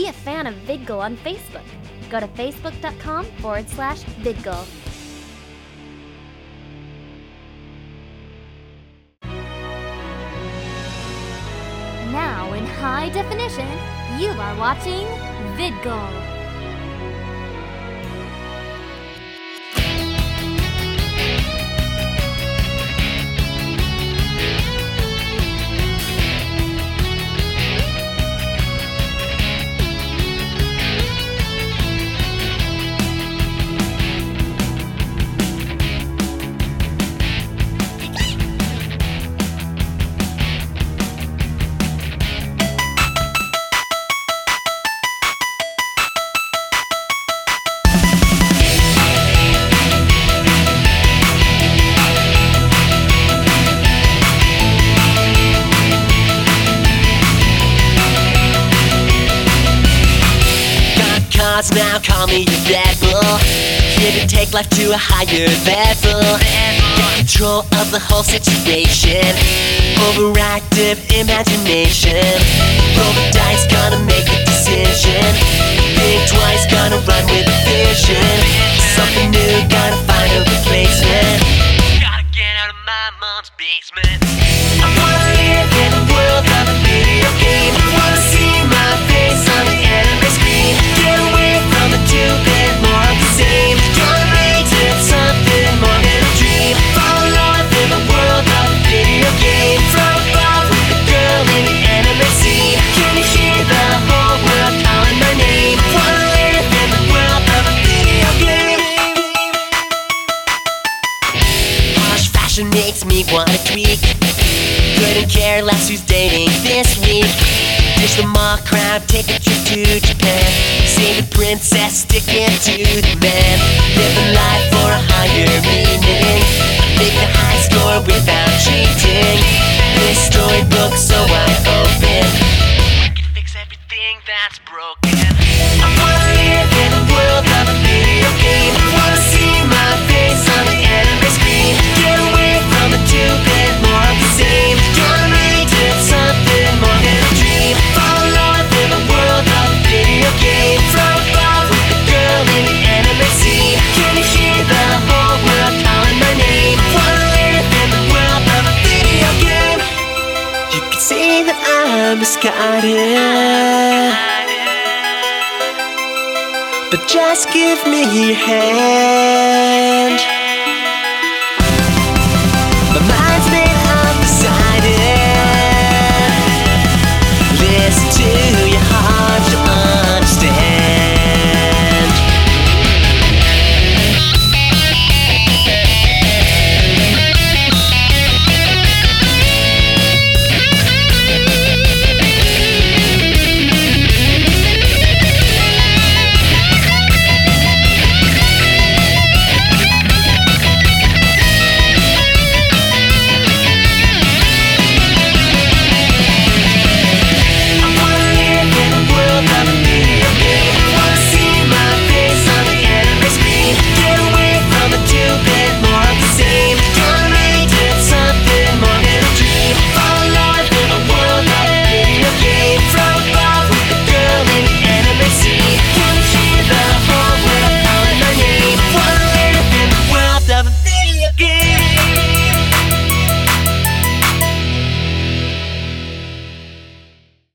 Be a fan of VidGull on Facebook. Go to facebook.com forward slash VidGull. Now in high definition, you are watching VidGull. Got now, call me a rebel. Here to take life to a higher level. Get control of the whole situation. Overactive imagination. Roll the dice, gonna make a decision. Think twice, gonna run with makes me wanna tweak. Couldn't care less who's dating this week. Ditch the mock crowd, take a trip to Japan. See the princess sticking to the man. Living life for a higher meaning. Make the high score without cheating. This storybook so wide open. I can fix everything that's broken. Misguided. But just give me your hand.